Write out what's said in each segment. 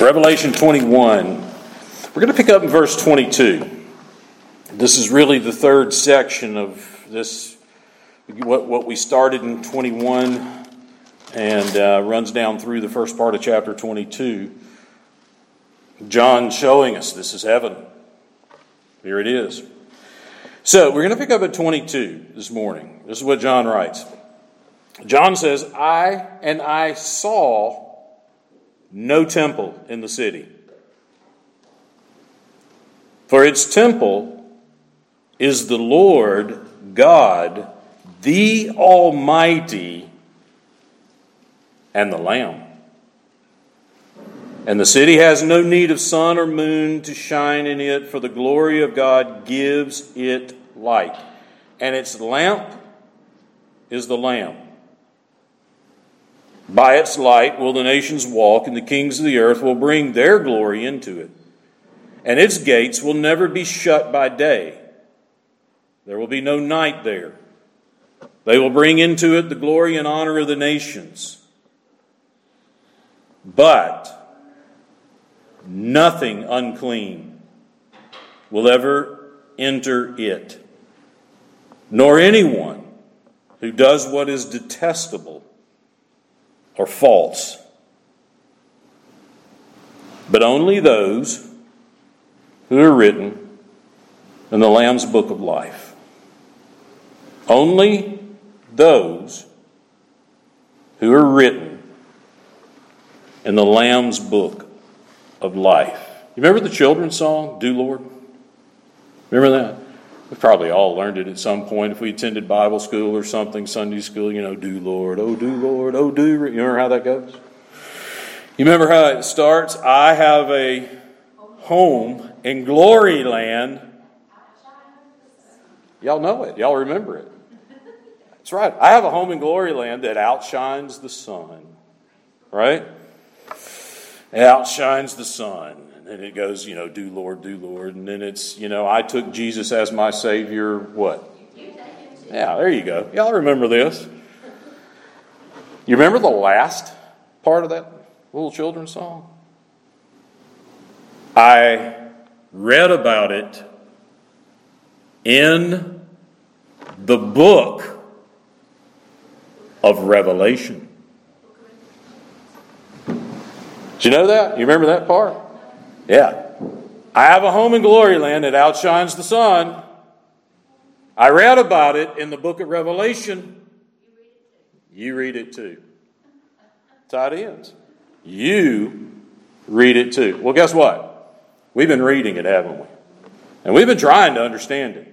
Revelation 21. We're going to pick up in verse 22. This is really the third section of this, what, what we started in 21 and uh, runs down through the first part of chapter 22. John showing us this is heaven. Here it is. So we're going to pick up at 22 this morning. This is what John writes. John says, I and I saw no temple in the city. For its temple is the Lord God, the Almighty, and the Lamb. And the city has no need of sun or moon to shine in it, for the glory of God gives it light. And its lamp is the Lamb. By its light will the nations walk, and the kings of the earth will bring their glory into it. And its gates will never be shut by day. There will be no night there. They will bring into it the glory and honor of the nations. But nothing unclean will ever enter it, nor anyone who does what is detestable or false, but only those who are written in the Lamb's book of life. Only those who are written in the Lamb's book of life. You remember the children's song, Do Lord? Remember that? We probably all learned it at some point if we attended Bible school or something, Sunday school, you know, do Lord, oh, do Lord, oh, do. You remember how that goes? You remember how it starts? I have a home in glory land. Y'all know it. Y'all remember it. That's right. I have a home in glory land that outshines the sun. Right? It outshines the sun. And it goes, you know, do Lord, do Lord. And then it's, you know, I took Jesus as my Savior, what? Yeah, there you go. Y'all remember this. You remember the last part of that little children's song? I read about it in the book of Revelation. Did you know that? You remember that part? Yeah. I have a home in glory land that outshines the sun. I read about it in the book of Revelation. You read it too. How ends. You read it too. Well, guess what? We've been reading it, haven't we? And we've been trying to understand it.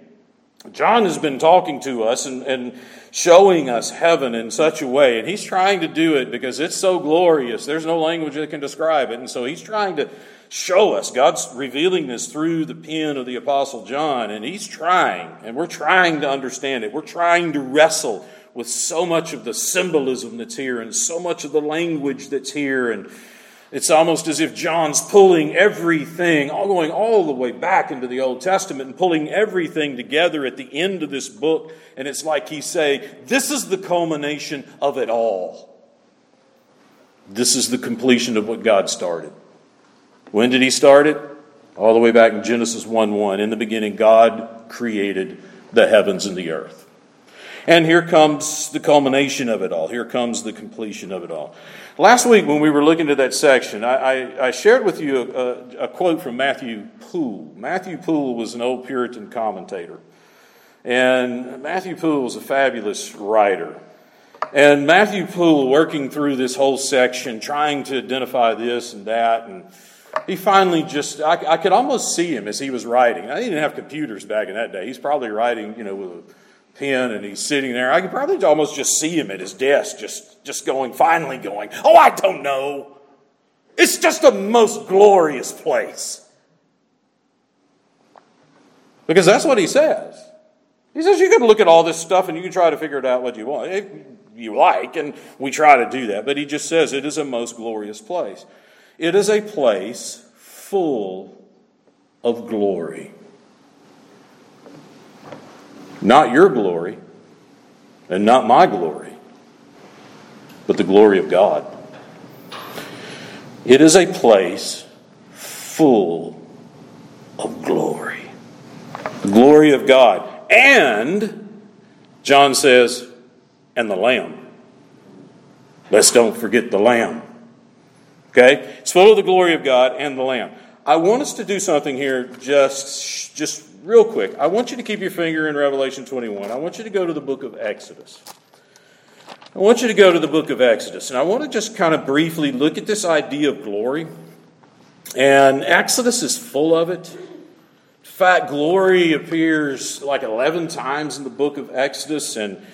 John has been talking to us and, and showing us heaven in such a way, and he's trying to do it because it's so glorious. There's no language that can describe it. And so he's trying to show us. God's revealing this through the pen of the Apostle John, and he's trying, and we're trying to understand it. We're trying to wrestle with so much of the symbolism that's here and so much of the language that's here and it's almost as if John's pulling everything, all going all the way back into the Old Testament and pulling everything together at the end of this book. And it's like he's saying, This is the culmination of it all. This is the completion of what God started. When did he start it? All the way back in Genesis 1 1. In the beginning, God created the heavens and the earth. And here comes the culmination of it all. Here comes the completion of it all. Last week, when we were looking at that section, I, I, I shared with you a, a, quote from Matthew Poole. Matthew Poole was an old Puritan commentator. And Matthew Poole was a fabulous writer. And Matthew Poole, working through this whole section, trying to identify this and that, and he finally just, I, I could almost see him as he was writing. I didn't have computers back in that day. He's probably writing, you know, with a pen and he's sitting there. I could probably almost just see him at his desk, just, just going, finally going, Oh, I don't know. It's just the most glorious place. Because that's what he says. He says you can look at all this stuff and you can try to figure it out what you want, if you like, and we try to do that. But he just says it is a most glorious place. It is a place full of glory. Not your glory and not my glory, but the glory of God. It is a place full of glory. The glory of God. And, John says, and the Lamb. Let's don't forget the Lamb. Okay? It's full of the glory of God and the Lamb. I want us to do something here just, just real quick. I want you to keep your finger in Revelation 21. I want you to go to the book of Exodus. I want you to go to the book of Exodus, and I want to just kind of briefly look at this idea of glory. And Exodus is full of it. In fact, glory appears like 11 times in the book of Exodus, and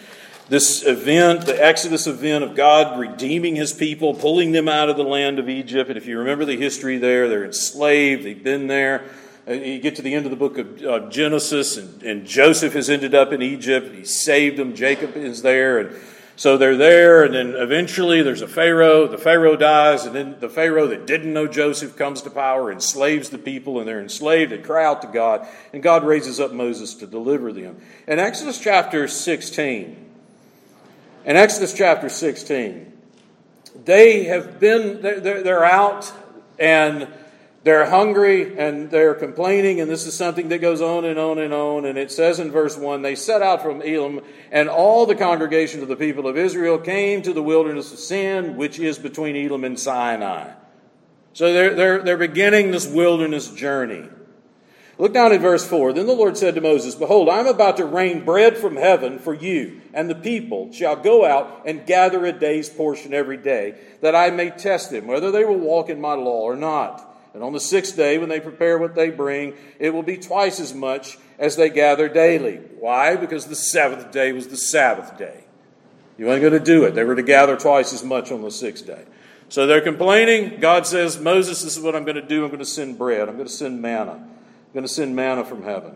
this event, the Exodus event of God redeeming his people, pulling them out of the land of Egypt. And if you remember the history there, they're enslaved, they've been there. You get to the end of the book of uh, Genesis, and, and Joseph has ended up in Egypt. He saved them. Jacob is there. And so they're there, and then eventually there's a Pharaoh. The Pharaoh dies, and then the Pharaoh that didn't know Joseph comes to power, enslaves the people, and they're enslaved. They cry out to God, and God raises up Moses to deliver them. In Exodus chapter 16, in Exodus chapter 16, they have been, they're, out and they're hungry and they're complaining, and this is something that goes on and on and on. And it says in verse 1 they set out from Elim, and all the congregation of the people of Israel came to the wilderness of Sin, which is between Elim and Sinai. So they're, they're, they're beginning this wilderness journey. Look down at verse 4. Then the Lord said to Moses, Behold, I am about to rain bread from heaven for you, and the people shall go out and gather a day's portion every day, that I may test them, whether they will walk in my law or not. And on the sixth day, when they prepare what they bring, it will be twice as much as they gather daily. Why? Because the seventh day was the Sabbath day. You ain't going to do it. They were to gather twice as much on the sixth day. So they're complaining. God says, Moses, this is what I'm going to do. I'm going to send bread. I'm going to send manna going to send manna from heaven.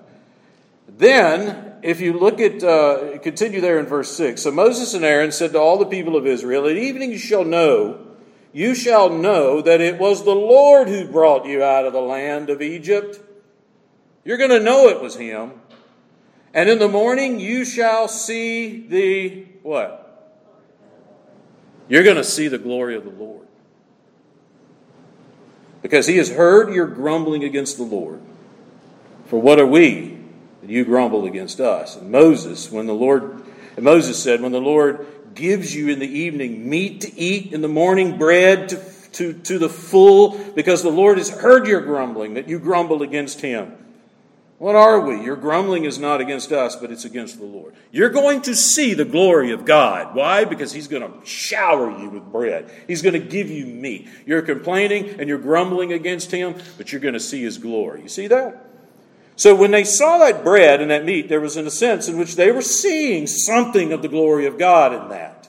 Then, if you look at, uh, continue there in verse 6. So Moses and Aaron said to all the people of Israel, At evening you shall know, you shall know that it was the Lord who brought you out of the land of Egypt. You're going to know it was Him. And in the morning you shall see the what? You're going to see the glory of the Lord. Because He has heard your grumbling against the Lord. For what are we that you grumble against us? And Moses, when the Lord, Moses said, when the Lord gives you in the evening meat to eat, in the morning bread to, to, to the full, because the Lord has heard your grumbling, that you grumble against him. What are we? Your grumbling is not against us, but it's against the Lord. You're going to see the glory of God. Why? Because He's going to shower you with bread. He's going to give you meat. You're complaining and you're grumbling against Him, but you're going to see His glory. You see that? So when they saw that bread and that meat, there was in a sense in which they were seeing something of the glory of God in that.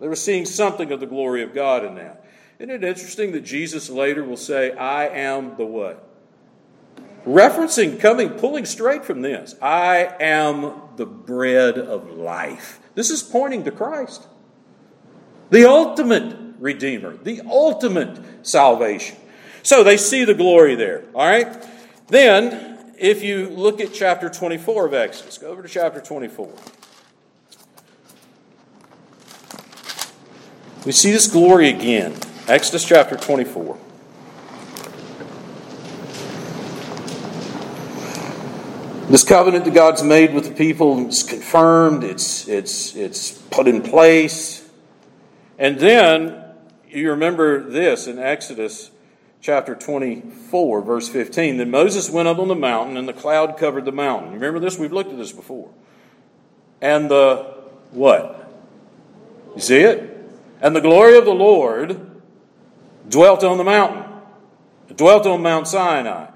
They were seeing something of the glory of God in that. Isn't it interesting that Jesus later will say, I am the what? Referencing, coming, pulling straight from this. I am the bread of life. This is pointing to Christ, the ultimate Redeemer, the ultimate salvation. So they see the glory there, all right? Then if you look at chapter 24 of Exodus, go over to chapter 24. We see this glory again. Exodus chapter 24. This covenant that God's made with the people is confirmed, it's, it's, it's put in place. And then you remember this in Exodus chapter 24, verse 15. Then Moses went up on the mountain, and the cloud covered the mountain. Remember this? We've looked at this before. And the what? You see it? And the glory of the Lord dwelt on the mountain. Dwelt on Mount Sinai.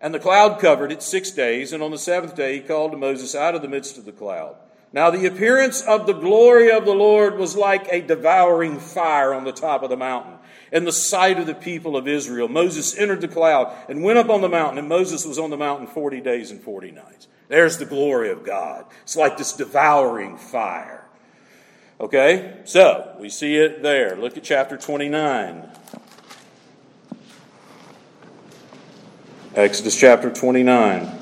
And the cloud covered it six days, and on the seventh day he called to Moses out of the midst of the cloud. Now the appearance of the glory of the Lord was like a devouring fire on the top of the mountain in the sight of the people of Israel. Moses entered the cloud and went up on the mountain, and Moses was on the mountain 40 days and 40 nights. There's the glory of God. It's like this devouring fire. Okay? So, we see it there. Look at chapter 29. Exodus chapter 29.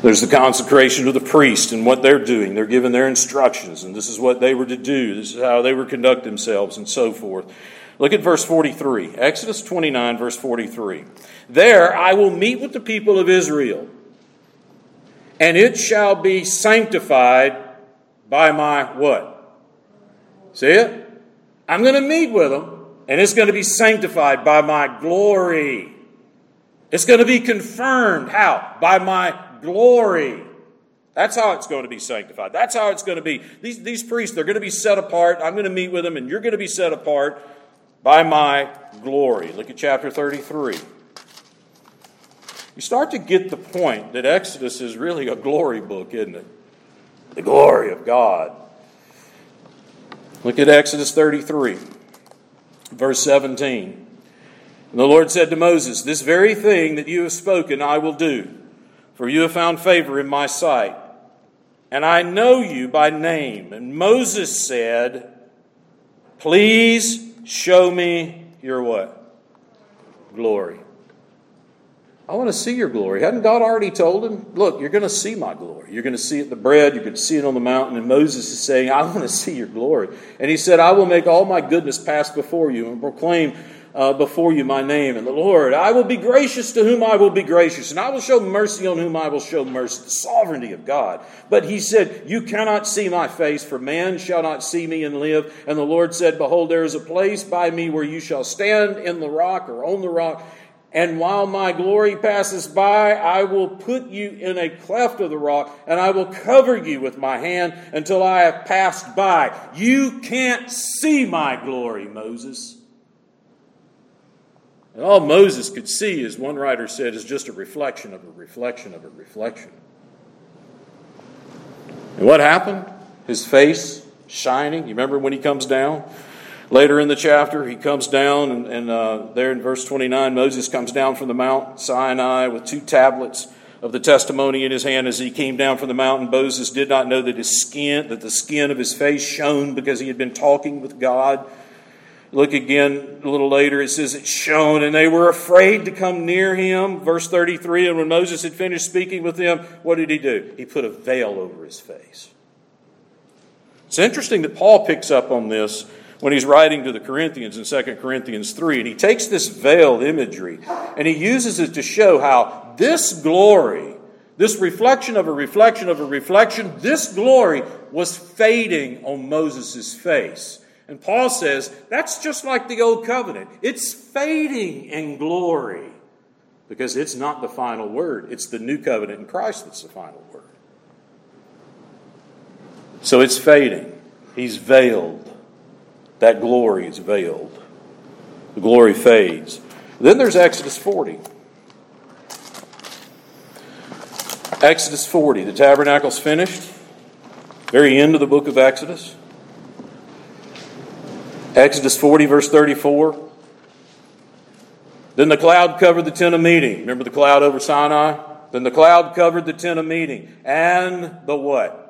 There's the consecration of the priest and what they're doing. They're given their instructions, and this is what they were to do. This is how they were to conduct themselves, and so forth. Look at verse 43. Exodus 29, verse 43. There I will meet with the people of Israel, and it shall be sanctified by my what? See it? I'm going to meet with them, and it's going to be sanctified by my glory. It's going to be confirmed. How? By my glory. That's how it's going to be sanctified. That's how it's going to be. These, these priests, they're going to be set apart. I'm going to meet with them, and you're going to be set apart by my glory. Look at chapter 33. You start to get the point that Exodus is really a glory book, isn't it? The glory of God. Look at Exodus 33, verse 17. And the Lord said to Moses, This very thing that you have spoken I will do, for you have found favor in my sight, and I know you by name. And Moses said, Please show me your what? Glory. I want to see your glory. Hadn't God already told him, Look, you're going to see my glory. You're going to see it the bread. You're going to see it on the mountain. And Moses is saying, I want to see your glory. And he said, I will make all my goodness pass before you and proclaim uh, before you my name. And the Lord, I will be gracious to whom I will be gracious, and I will show mercy on whom I will show mercy. The sovereignty of God. But he said, You cannot see my face, for man shall not see me and live. And the Lord said, Behold, there is a place by me where you shall stand in the rock or on the rock and while my glory passes by, I will put you in a cleft of the rock, and I will cover you with my hand until I have passed by. You can't see my glory, Moses. And all Moses could see, as one writer said, is just a reflection of a reflection of a reflection. And what happened? His face shining. You remember when he comes down? Later in the chapter, he comes down, and, and uh, there in verse 29, Moses comes down from the Mount Sinai with two tablets of the testimony in his hand as he came down from the mountain. Moses did not know that his skin, that the skin of his face shone because he had been talking with God. Look again a little later, it says it shone, and they were afraid to come near him. Verse 33 And when Moses had finished speaking with them, what did he do? He put a veil over his face. It's interesting that Paul picks up on this when he's writing to the Corinthians in 2 Corinthians 3. And he takes this veiled imagery and he uses it to show how this glory, this reflection of a reflection of a reflection, this glory was fading on Moses' face. And Paul says that's just like the old covenant. It's fading in glory because it's not the final word. It's the new covenant in Christ that's the final word. So it's fading. He's veiled. That glory is veiled. The glory fades. Then there's Exodus 40. Exodus 40. The tabernacle's finished. Very end of the book of Exodus. Exodus 40, verse 34. Then the cloud covered the tent of meeting. Remember the cloud over Sinai? Then the cloud covered the tent of meeting. And the what?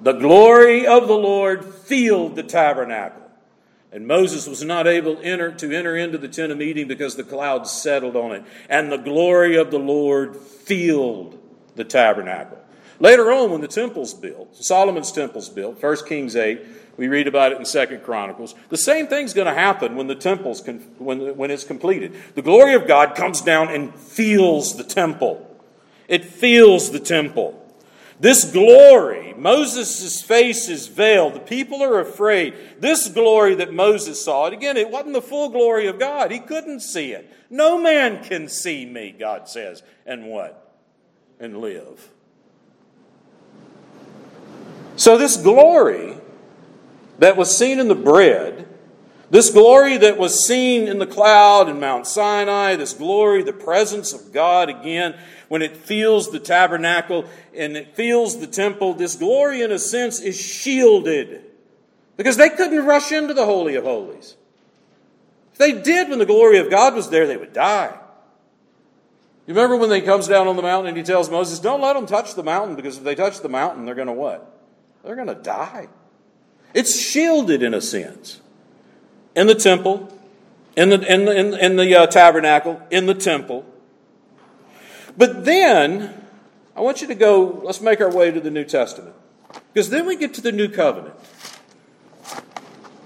The glory of the Lord filled the tabernacle. And Moses was not able to enter, to enter into the tent of meeting because the cloud settled on it. And the glory of the Lord filled the tabernacle. Later on, when the temple's built, Solomon's temple's built, 1 Kings 8, we read about it in Second Chronicles. The same thing's going to happen when the temple's con- when, when it's completed. The glory of God comes down and fills the temple. It fills the temple. This glory, Moses' face is veiled. The people are afraid. This glory that Moses saw, and again, it wasn't the full glory of God. He couldn't see it. No man can see me, God says, and what? And live. So, this glory that was seen in the bread, this glory that was seen in the cloud in Mount Sinai, this glory, the presence of God again, when it fills the tabernacle and it fills the temple, this glory, in a sense, is shielded because they couldn't rush into the Holy of Holies. If they did when the glory of God was there, they would die. You remember when he comes down on the mountain and he tells Moses, Don't let them touch the mountain because if they touch the mountain, they're going to what? They're going to die. It's shielded in a sense. In the temple, in the, in the, in, in the uh, tabernacle, in the temple. But then, I I want you to go, let's make our way to the New Testament. Because then we get to the New Covenant.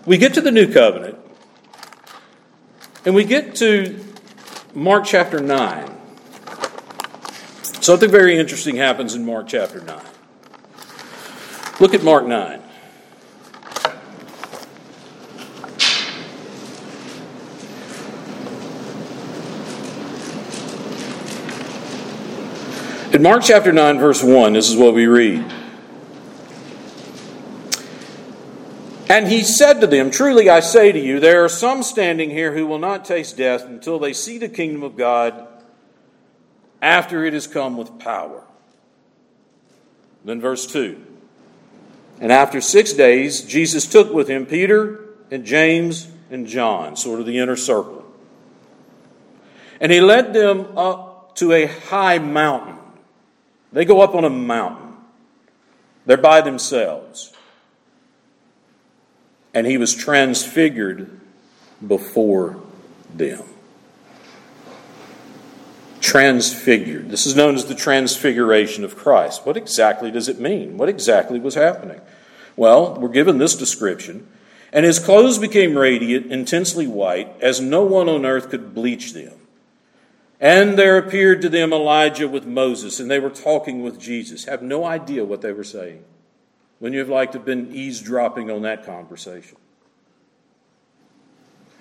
We get to the New Covenant, and we get to Mark chapter 9. Something very interesting happens in Mark chapter 9. Look at Mark 9. In Mark chapter 9, verse 1, this is what we read. And he said to them, Truly I say to you, there are some standing here who will not taste death until they see the kingdom of God after it has come with power. Then, verse 2 And after six days, Jesus took with him Peter and James and John, sort of the inner circle. And he led them up to a high mountain. They go up on a mountain, they're by themselves and he was transfigured before them. Transfigured. This is known as the transfiguration of Christ. What exactly does it mean? What exactly was happening? Well, we're given this description. And his clothes became radiant, intensely white, as no one on earth could bleach them. And there appeared to them Elijah with Moses, and they were talking with Jesus. Have no idea what they were saying when you've like to have been eavesdropping on that conversation.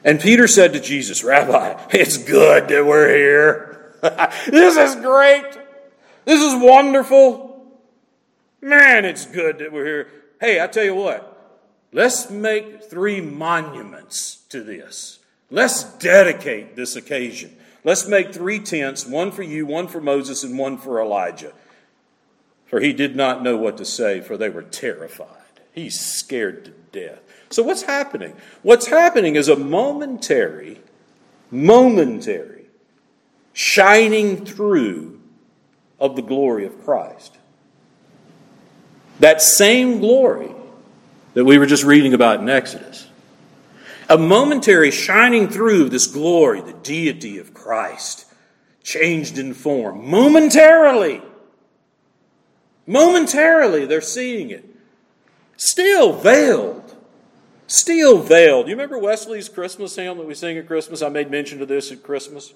And Peter said to Jesus, Rabbi, it's good that we're here. this is great. This is wonderful. Man, it's good that we're here. Hey, I tell you what, let's make three monuments to this. Let's dedicate this occasion. Let's make three tents one for you, one for Moses, and one for Elijah. For he did not know what to say, for they were terrified. He's scared to death. So, what's happening? What's happening is a momentary, momentary shining through of the glory of Christ. That same glory that we were just reading about in Exodus. A momentary shining through of this glory, the deity of Christ, changed in form, momentarily Momentarily, they're seeing it. Still veiled. Still veiled. You remember Wesley's Christmas hymn that we sing at Christmas? I made mention of this at Christmas.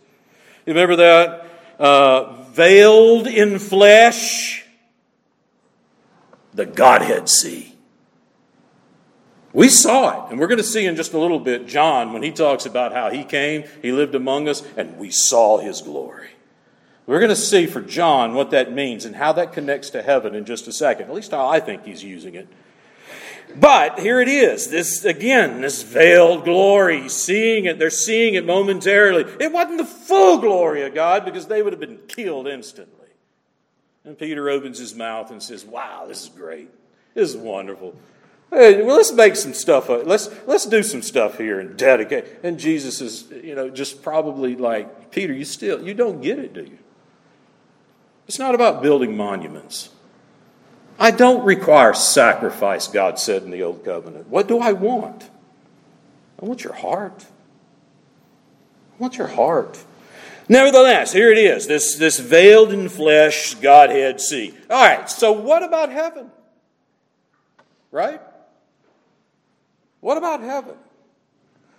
You remember that? Uh, veiled in flesh, the Godhead see. We saw it, and we're going to see in just a little bit John when he talks about how he came, he lived among us, and we saw his glory. We're going to see for John what that means and how that connects to heaven in just a second. At least how I think he's using it. But here it is. This again, this veiled glory, seeing it, they're seeing it momentarily. It wasn't the full glory of God because they would have been killed instantly. And Peter opens his mouth and says, Wow, this is great. This is wonderful. Hey, well, let's make some stuff. Up. Let's let's do some stuff here and dedicate. And Jesus is, you know, just probably like Peter. You still you don't get it, do you? It's not about building monuments. I don't require sacrifice, God said in the Old Covenant. What do I want? I want your heart. I want your heart. Nevertheless, here it is this, this veiled in flesh Godhead see. All right, so what about heaven? Right? What about heaven?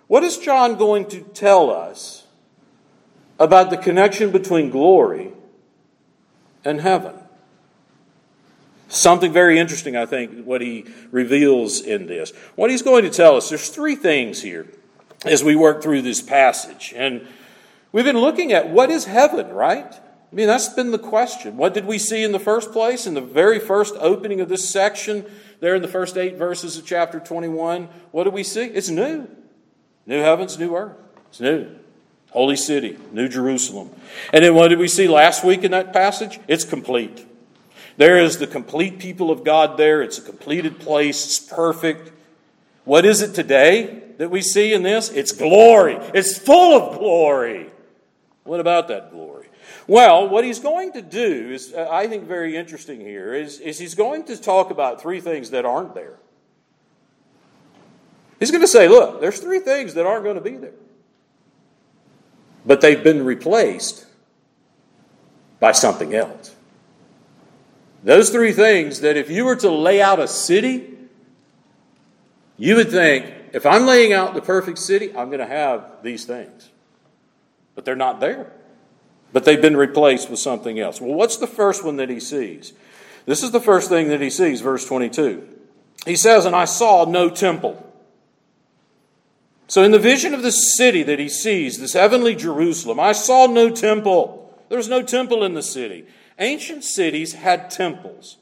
What is John going to tell us about the connection between glory and heaven. Something very interesting, I think, what he reveals in this. What he's going to tell us, there's three things here as we work through this passage. And we've been looking at what is heaven, right? I mean, that's been the question. What did we see in the first place, in the very first opening of this section, there in the first eight verses of chapter 21? What do we see? It's new. New heavens, new earth. It's new. Holy city, New Jerusalem. And then what did we see last week in that passage? It's complete. There is the complete people of God there. It's a completed place. It's perfect. What is it today that we see in this? It's glory. It's full of glory. What about that glory? Well, what he's going to do is, uh, I think, very interesting here, is, is he's going to talk about three things that aren't there. He's going to say, look, there's three things that aren't going to be there but they've been replaced by something else. Those three things that if you were to lay out a city, you would think, if I'm laying out the perfect city, I'm going to have these things. But they're not there. But they've been replaced with something else. Well, what's the first one that he sees? This is the first thing that he sees, verse 22. He says, And I saw no temple. So, in the vision of this city that he sees, this heavenly Jerusalem, I saw no temple. There was no temple in the city. Ancient cities had temples.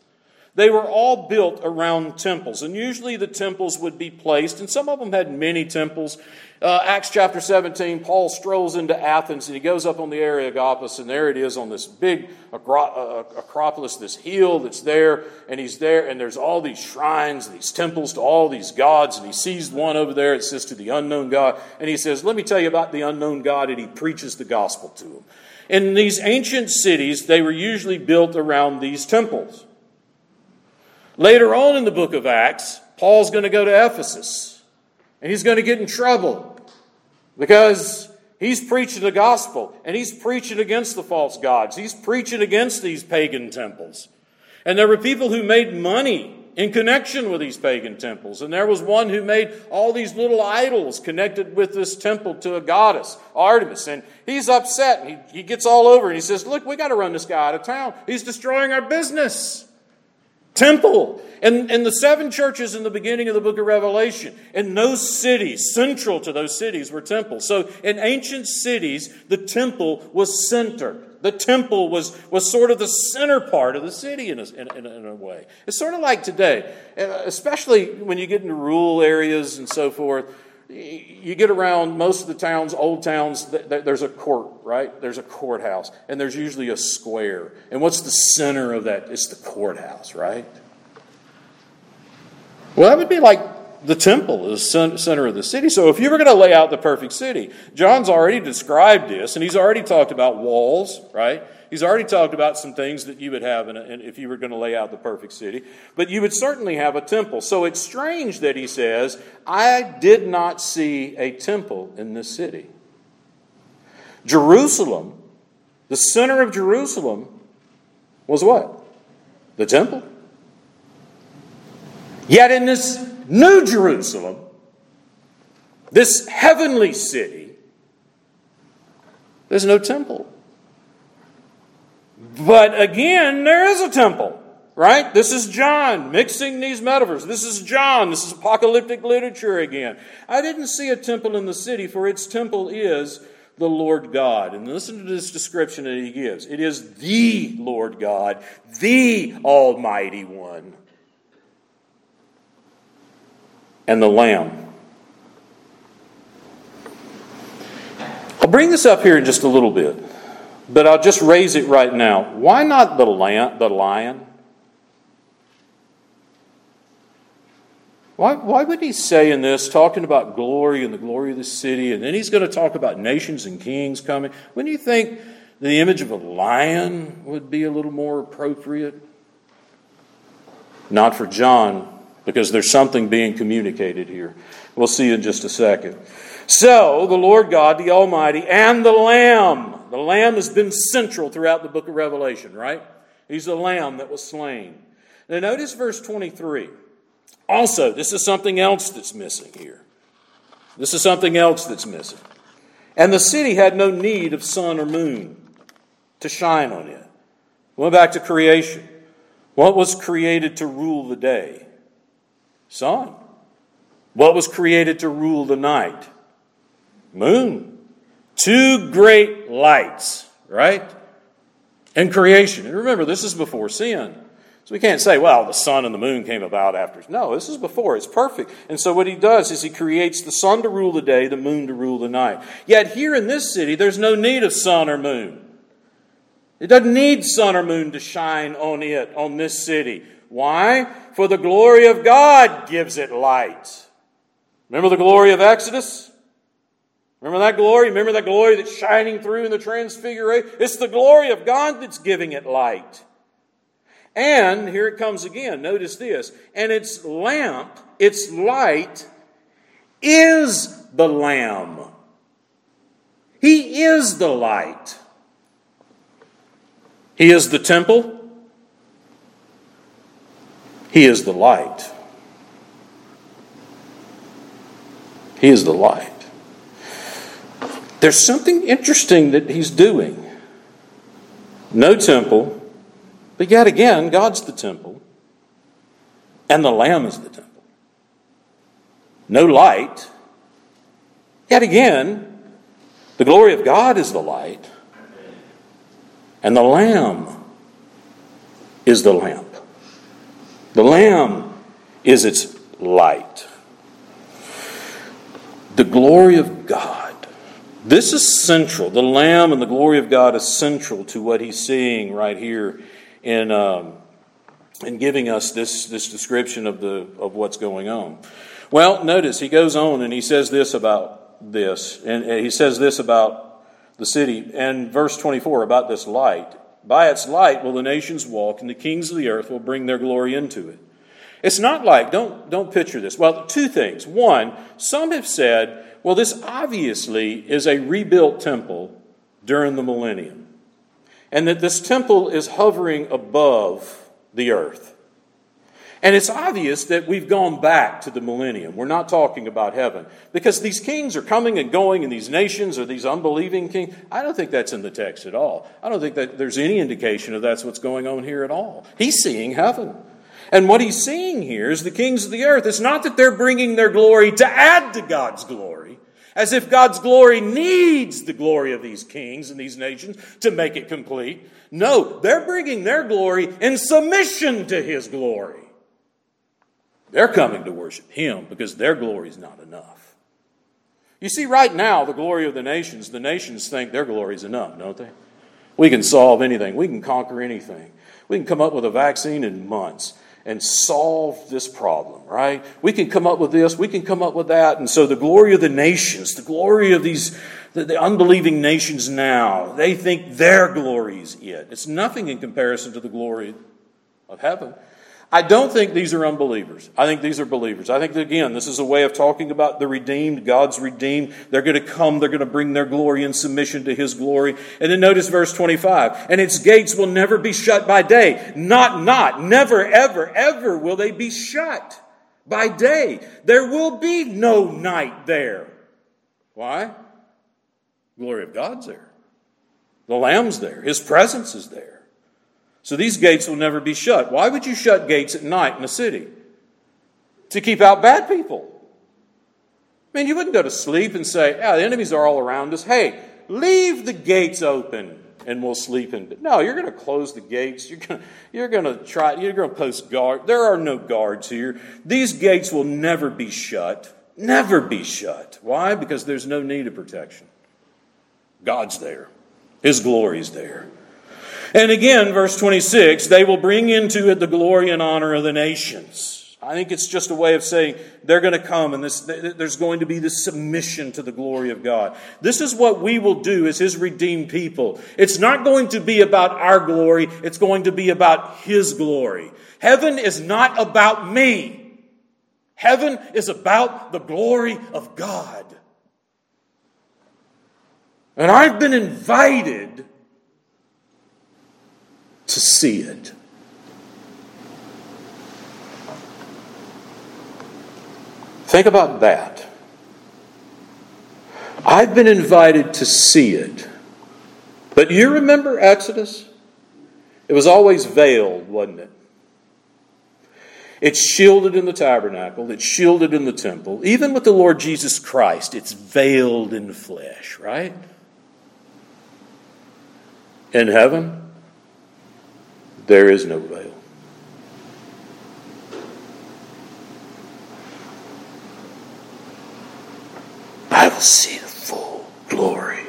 They were all built around temples, and usually the temples would be placed, and some of them had many temples. Uh, Acts chapter 17, Paul strolls into Athens and he goes up on the Areopagus, and there it is on this big uh, acropolis, this hill that's there, and he's there, and there's all these shrines, these temples to all these gods, and he sees one over there, it says to the unknown God, and he says, Let me tell you about the unknown God, and he preaches the gospel to him. In these ancient cities, they were usually built around these temples. Later on in the book of Acts, Paul's going to go to Ephesus and he's going to get in trouble because he's preaching the gospel and he's preaching against the false gods. He's preaching against these pagan temples. And there were people who made money in connection with these pagan temples. And there was one who made all these little idols connected with this temple to a goddess, Artemis. And he's upset. And he, he gets all over and he says, Look, we got to run this guy out of town. He's destroying our business temple. And, and the seven churches in the beginning of the book of Revelation, in those cities, central to those cities were temples. So in ancient cities, the temple was center. The temple was, was sort of the center part of the city in a, in, in a way. It's sort of like today, uh, especially when you get into rural areas and so forth you get around most of the towns, old towns, there's a court, right? There's a courthouse, and there's usually a square. And what's the center of that? It's the courthouse, right? Well, that would be like the temple, the center of the city. So if you were going to lay out the perfect city, John's already described this, and he's already talked about walls, right? He's already talked about some things that you would have in a, in, if you were going to lay out the perfect city, but you would certainly have a temple. So it's strange that he says, I did not see a temple in this city. Jerusalem, the center of Jerusalem, was what? The temple. Yet in this new Jerusalem, this heavenly city, there's no temple. But again, there is a temple, right? This is John mixing these metaphors. This is John. This is apocalyptic literature again. I didn't see a temple in the city, for its temple is the Lord God. And listen to this description that he gives it is the Lord God, the Almighty One, and the Lamb. I'll bring this up here in just a little bit. But I'll just raise it right now. Why not the lion? The lion? Why, why would he say in this, talking about glory and the glory of the city, and then he's going to talk about nations and kings coming? Wouldn't you think the image of a lion would be a little more appropriate? Not for John, because there's something being communicated here. We'll see in just a second. So, the Lord God, the Almighty, and the Lamb the lamb has been central throughout the book of Revelation, right? He's the lamb that was slain. Now, notice verse 23. Also, this is something else that's missing here. This is something else that's missing. And the city had no need of sun or moon to shine on it. Went back to creation. What was created to rule the day? Sun. What was created to rule the night? Moon. Two great lights, right? In creation. And remember, this is before sin. So we can't say, well, the sun and the moon came about after. No, this is before. It's perfect. And so what he does is he creates the sun to rule the day, the moon to rule the night. Yet here in this city, there's no need of sun or moon. It doesn't need sun or moon to shine on it, on this city. Why? For the glory of God gives it light. Remember the glory of Exodus? Remember that glory? Remember that glory that's shining through in the transfiguration? It's the glory of God that's giving it light. And here it comes again. Notice this. And its lamp, its light, is the Lamb. He is the light. He is the temple. He is the light. He is the light. There's something interesting that he's doing. No temple, but yet again, God's the temple, and the Lamb is the temple. No light, yet again, the glory of God is the light, and the Lamb is the lamp. The Lamb is its light. The glory of God this is central. The Lamb and the glory of God is central to what he's seeing right here in, um, in giving us this, this description of, the, of what's going on. Well, notice he goes on and he says this about this. And he says this about the city. And verse 24 about this light. By its light will the nations walk, and the kings of the earth will bring their glory into it. It's not like, don't, don't picture this. Well, two things. One, some have said well, this obviously is a rebuilt temple during the millennium, and that this temple is hovering above the earth. And it's obvious that we've gone back to the millennium. We're not talking about heaven. Because these kings are coming and going, and these nations are these unbelieving kings. I don't think that's in the text at all. I don't think that there's any indication of that's what's going on here at all. He's seeing heaven. And what he's seeing here is the kings of the earth. It's not that they're bringing their glory to add to God's glory, as if God's glory needs the glory of these kings and these nations to make it complete. No, they're bringing their glory in submission to his glory. They're coming to worship him because their glory is not enough. You see, right now, the glory of the nations, the nations think their glory is enough, don't they? We can solve anything, we can conquer anything. We can come up with a vaccine in months and solve this problem, right? We can come up with this, we can come up with that. And so the glory of the nations, the glory of these, the, the unbelieving nations now, they think their glory is it. It's nothing in comparison to the glory of heaven. I don't think these are unbelievers. I think these are believers. I think, that, again, this is a way of talking about the redeemed. God's redeemed. They're going to come. They're going to bring their glory in submission to His glory. And then notice verse 25. And its gates will never be shut by day. Not, not, never, ever, ever will they be shut by day. There will be no night there. Why? Glory of God's there. The Lamb's there. His presence is there. So these gates will never be shut. Why would you shut gates at night in a city? To keep out bad people. I mean, you wouldn't go to sleep and say, yeah, the enemies are all around us. Hey, leave the gates open and we'll sleep in. No, you're going to close the gates. You're going to, you're going to try, you're going to post guard. There are no guards here. These gates will never be shut. Never be shut. Why? Because there's no need of protection. God's there. His glory's there. And again, verse 26, they will bring into it the glory and honor of the nations. I think it's just a way of saying they're going to come and this, there's going to be this submission to the glory of God. This is what we will do as His redeemed people. It's not going to be about our glory, it's going to be about His glory. Heaven is not about me, heaven is about the glory of God. And I've been invited to see it. Think about that. I've been invited to see it. But you remember Exodus? It was always veiled, wasn't it? It's shielded in the tabernacle, it's shielded in the temple. Even with the Lord Jesus Christ, it's veiled in flesh, right? In heaven, there is no veil. I will see the full glory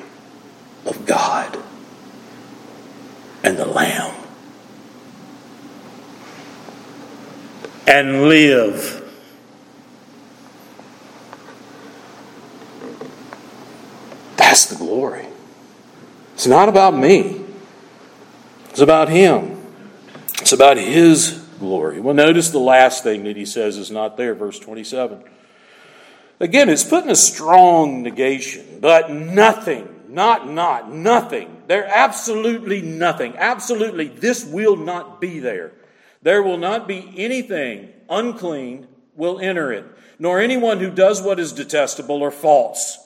of God and the Lamb and live. That's the glory. It's not about me, it's about Him. It's about His glory. Well, notice the last thing that he says is not there, verse 27. Again, it's putting a strong negation, but nothing, not, not, nothing. There absolutely nothing. Absolutely, this will not be there. There will not be anything unclean will enter it, nor anyone who does what is detestable or false.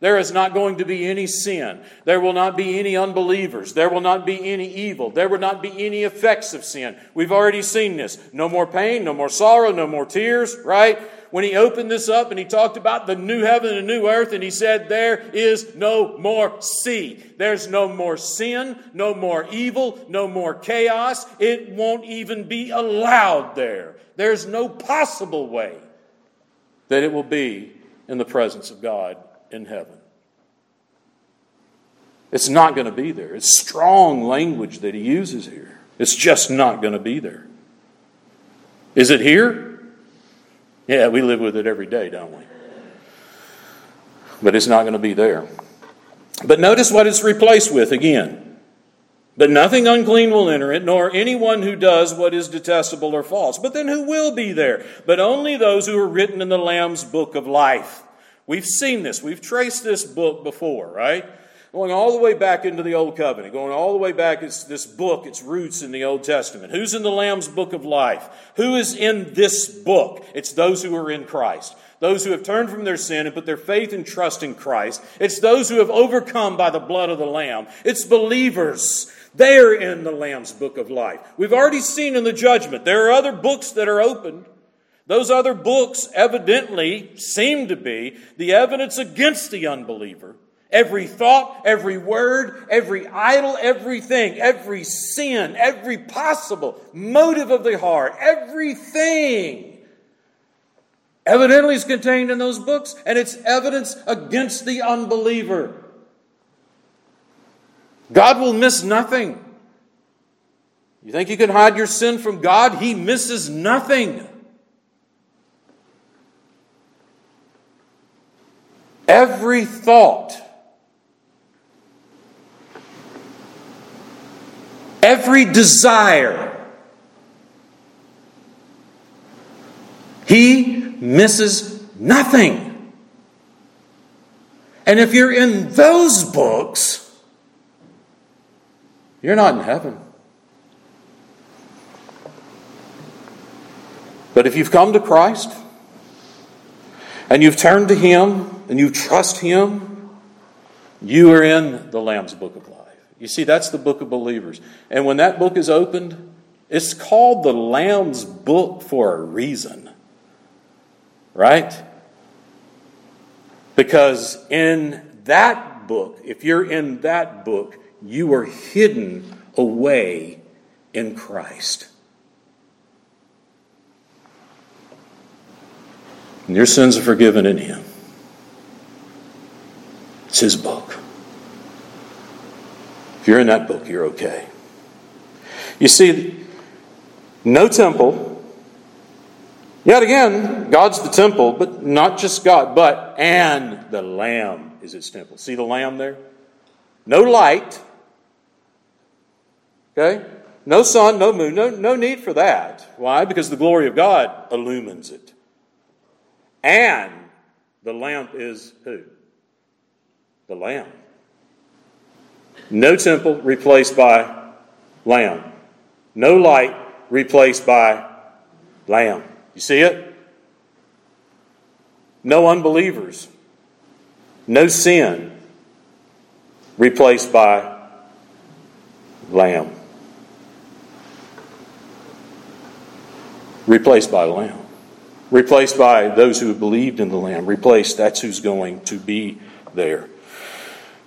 There is not going to be any sin. There will not be any unbelievers. There will not be any evil. There will not be any effects of sin. We've already seen this. No more pain, no more sorrow, no more tears, right? When he opened this up and he talked about the new heaven and new earth, and he said, There is no more sea. There's no more sin, no more evil, no more chaos. It won't even be allowed there. There's no possible way that it will be in the presence of God in heaven. It's not going to be there. It's strong language that he uses here. It's just not going to be there. Is it here? Yeah, we live with it every day, don't we? But it's not going to be there. But notice what it's replaced with again. But nothing unclean will enter it, nor anyone who does what is detestable or false. But then who will be there? But only those who are written in the Lamb's book of life. We've seen this. We've traced this book before, right? Going all the way back into the Old Covenant, going all the way back, it's this book, its roots in the Old Testament. Who's in the Lamb's book of life? Who is in this book? It's those who are in Christ. Those who have turned from their sin and put their faith and trust in Christ. It's those who have overcome by the blood of the Lamb. It's believers. They are in the Lamb's book of life. We've already seen in the judgment, there are other books that are opened. Those other books evidently seem to be the evidence against the unbeliever. Every thought, every word, every idol, everything, every sin, every possible motive of the heart, everything evidently is contained in those books, and it's evidence against the unbeliever. God will miss nothing. You think you can hide your sin from God? He misses nothing. Every thought, every desire, he misses nothing. And if you're in those books, you're not in heaven. But if you've come to Christ and you've turned to Him and you trust Him, you are in the Lamb's book of life. You see, that's the book of believers. And when that book is opened, it's called the Lamb's book for a reason. Right? Because in that book, if you're in that book, you are hidden away in Christ. And your sins are forgiven in Him. It's his book. If you're in that book, you're okay. You see, no temple. Yet again, God's the temple, but not just God, but and the Lamb is its temple. See the Lamb there? No light. Okay? No sun, no moon, no, no need for that. Why? Because the glory of God illumines it. And the lamp is who? The Lamb. No temple replaced by Lamb. No light replaced by Lamb. You see it? No unbelievers. No sin replaced by Lamb. Replaced by Lamb. Replaced by those who believed in the Lamb. Replaced, that's who's going to be there.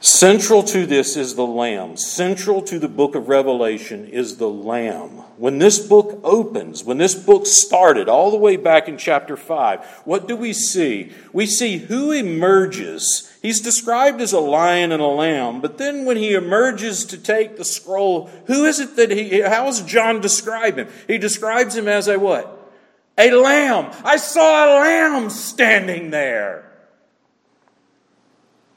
Central to this is the Lamb. Central to the book of Revelation is the Lamb. When this book opens, when this book started, all the way back in chapter 5, what do we see? We see who emerges. He's described as a lion and a lamb, but then when he emerges to take the scroll, who is it that he, how does John describe him? He describes him as a what? A lamb. I saw a lamb standing there.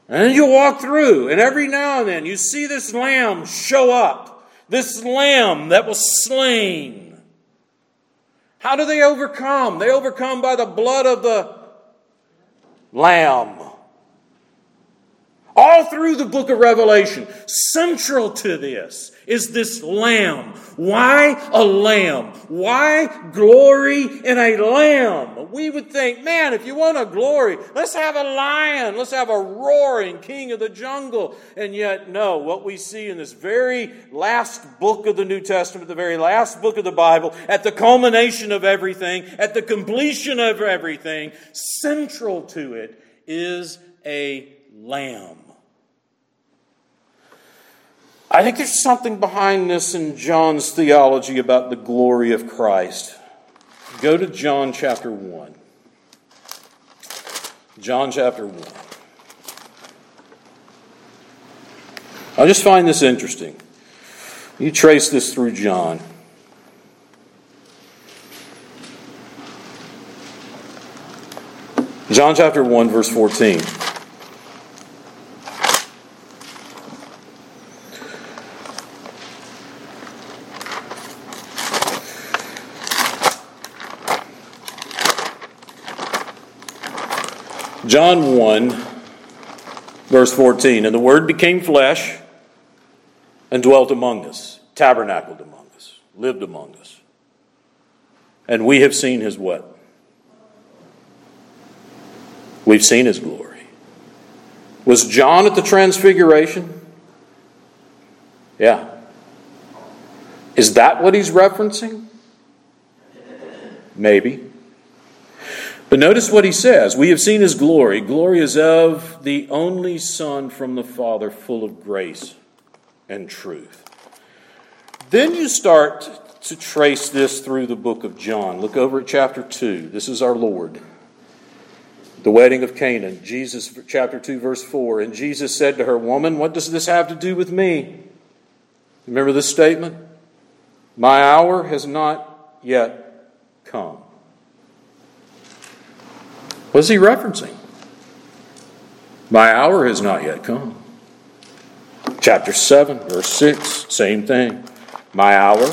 And you walk through, and every now and then you see this lamb show up. This lamb that was slain. How do they overcome? They overcome by the blood of the lamb. All through the book of Revelation. Central to this is this lamb. Why a lamb? Why glory in a lamb? We would think, man, if you want a glory, let's have a lion. Let's have a roaring king of the jungle. And yet, no, what we see in this very last book of the New Testament, the very last book of the Bible, at the culmination of everything, at the completion of everything, central to it is a lamb. I think there's something behind this in John's theology about the glory of Christ. Go to John chapter 1. John chapter 1. I just find this interesting. You trace this through John. John chapter 1, verse 14. John 1, verse 14. And the Word became flesh and dwelt among us, tabernacled among us, lived among us. And we have seen his what? We've seen his glory. Was John at the transfiguration? Yeah. Is that what he's referencing? Maybe. But notice what he says We have seen his glory. Glory is of the only Son from the Father, full of grace and truth. Then you start to trace this through the book of John. Look over at chapter 2. This is our Lord. The wedding of Cana. Jesus, chapter 2, verse 4. And Jesus said to her, Woman, what does this have to do with me? Remember this statement? My hour has not yet come. What is he referencing? My hour has not yet come. Chapter 7, verse 6, same thing. My hour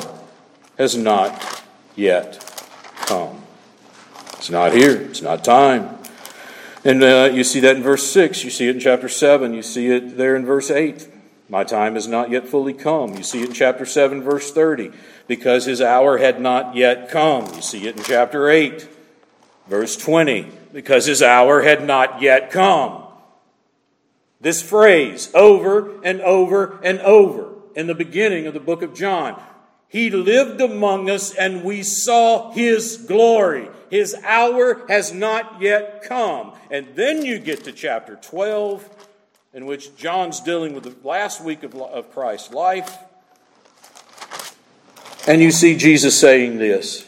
has not yet come. It's not here, it's not time. And uh, you see that in verse 6, you see it in chapter 7, you see it there in verse 8. My time has not yet fully come. You see it in chapter 7, verse 30, because his hour had not yet come. You see it in chapter 8, verse 20 because his hour had not yet come. This phrase over and over and over in the beginning of the book of John. He lived among us and we saw his glory. His hour has not yet come. And then you get to chapter 12, in which John's dealing with the last week of, of Christ's life. And you see Jesus saying this.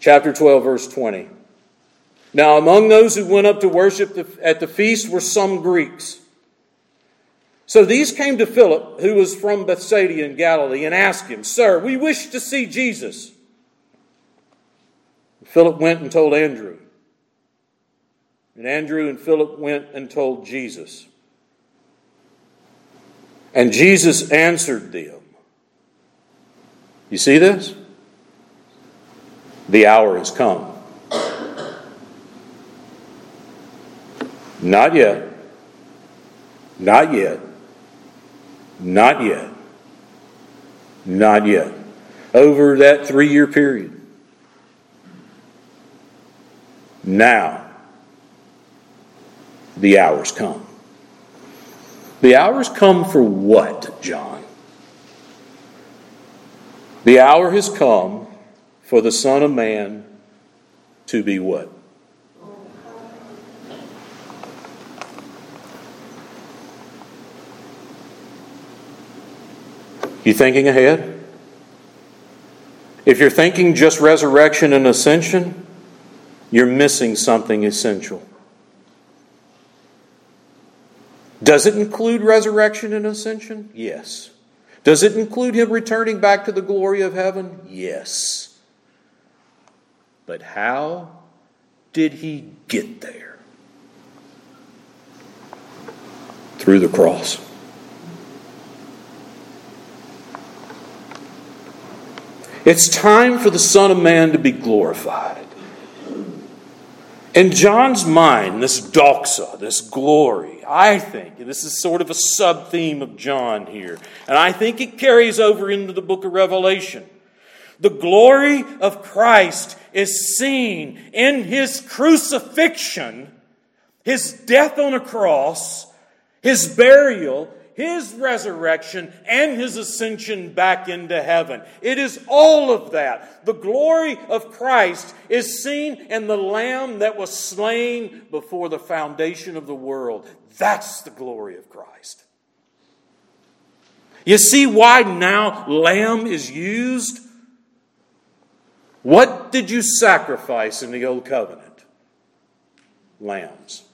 Chapter 12, verse 20. Now, among those who went up to worship at the feast were some Greeks. So these came to Philip, who was from Bethsaida in Galilee, and asked him, Sir, we wish to see Jesus. Philip went and told Andrew. And Andrew and Philip went and told Jesus. And Jesus answered them. You see this? The hour has come Not yet. Not yet. Not yet. Not yet. Over that three year period. Now, the hours come. The hours come for what, John? The hour has come for the Son of Man to be what? You thinking ahead? If you're thinking just resurrection and ascension, you're missing something essential. Does it include resurrection and ascension? Yes. Does it include him returning back to the glory of heaven? Yes. But how did he get there? Through the cross. It's time for the Son of Man to be glorified. In John's mind, this doxa, this glory, I think, this is sort of a sub theme of John here, and I think it carries over into the book of Revelation. The glory of Christ is seen in his crucifixion, his death on a cross, his burial, his resurrection, and his ascension back into heaven. It is all of that. The glory of Christ is seen in the Lamb that was slain before the foundation of the world. That's the glory of Christ. You see why now lamb is used? What did you sacrifice in the Old Covenant? Lambs.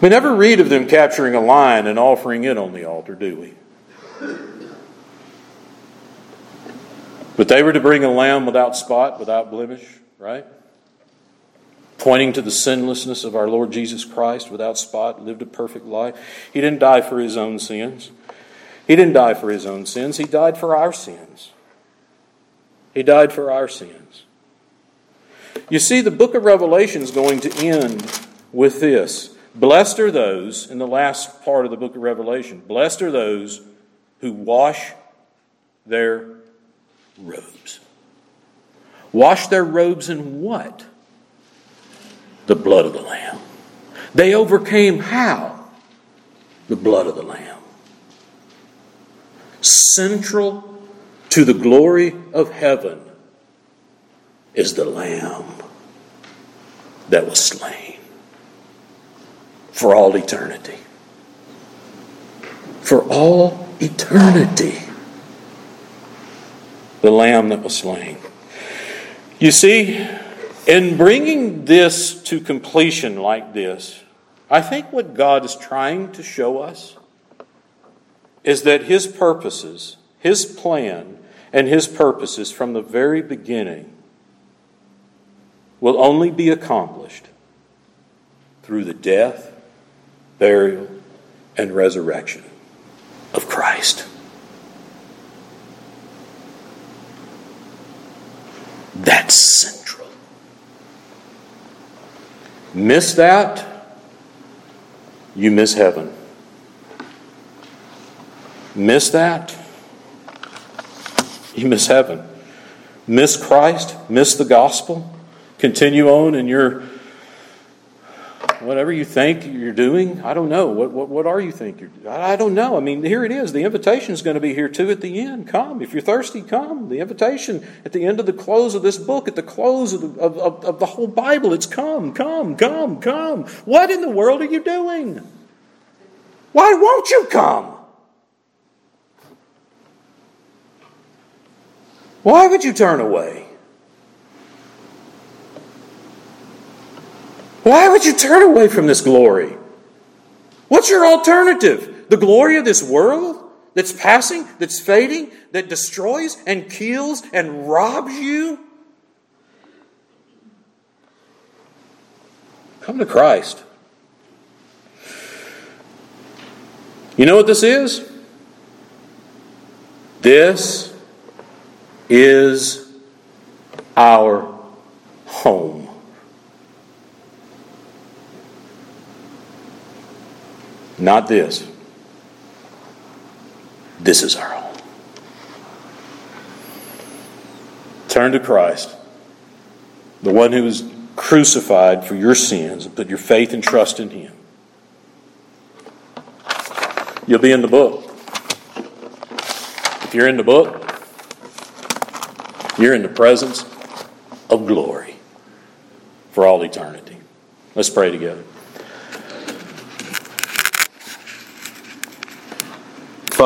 We never read of them capturing a lion and offering it on the altar, do we? But they were to bring a lamb without spot, without blemish, right? Pointing to the sinlessness of our Lord Jesus Christ without spot, lived a perfect life. He didn't die for his own sins. He didn't die for his own sins. He died for our sins. He died for our sins. You see, the book of Revelation is going to end with this. Blessed are those, in the last part of the book of Revelation, blessed are those who wash their robes. Wash their robes in what? The blood of the Lamb. They overcame how? The blood of the Lamb. Central to the glory of heaven is the Lamb that was slain for all eternity. For all eternity. The lamb that was slain. You see, in bringing this to completion like this, I think what God is trying to show us is that His purposes, His plan, and His purposes from the very beginning will only be accomplished through the death burial, and resurrection of Christ. That's central. Miss that, you miss heaven. Miss that, you miss heaven. Miss Christ, miss the gospel, continue on in your whatever you think you're doing. I don't know. What, what, what are you thinking? you're I don't know. I mean, here it is. The invitation is going to be here too at the end. Come. If you're thirsty, come. The invitation at the end of the close of this book, at the close of the, of, of, of the whole Bible, it's come, come, come, come. What in the world are you doing? Why won't you come? Why would you turn away? Why would you turn away from this glory? What's your alternative? The glory of this world that's passing, that's fading, that destroys and kills and robs you? Come to Christ. You know what this is? This is our home. Not this. This is our home. Turn to Christ, the one who was crucified for your sins, and put your faith and trust in Him. You'll be in the book. If you're in the book, you're in the presence of glory for all eternity. Let's pray together.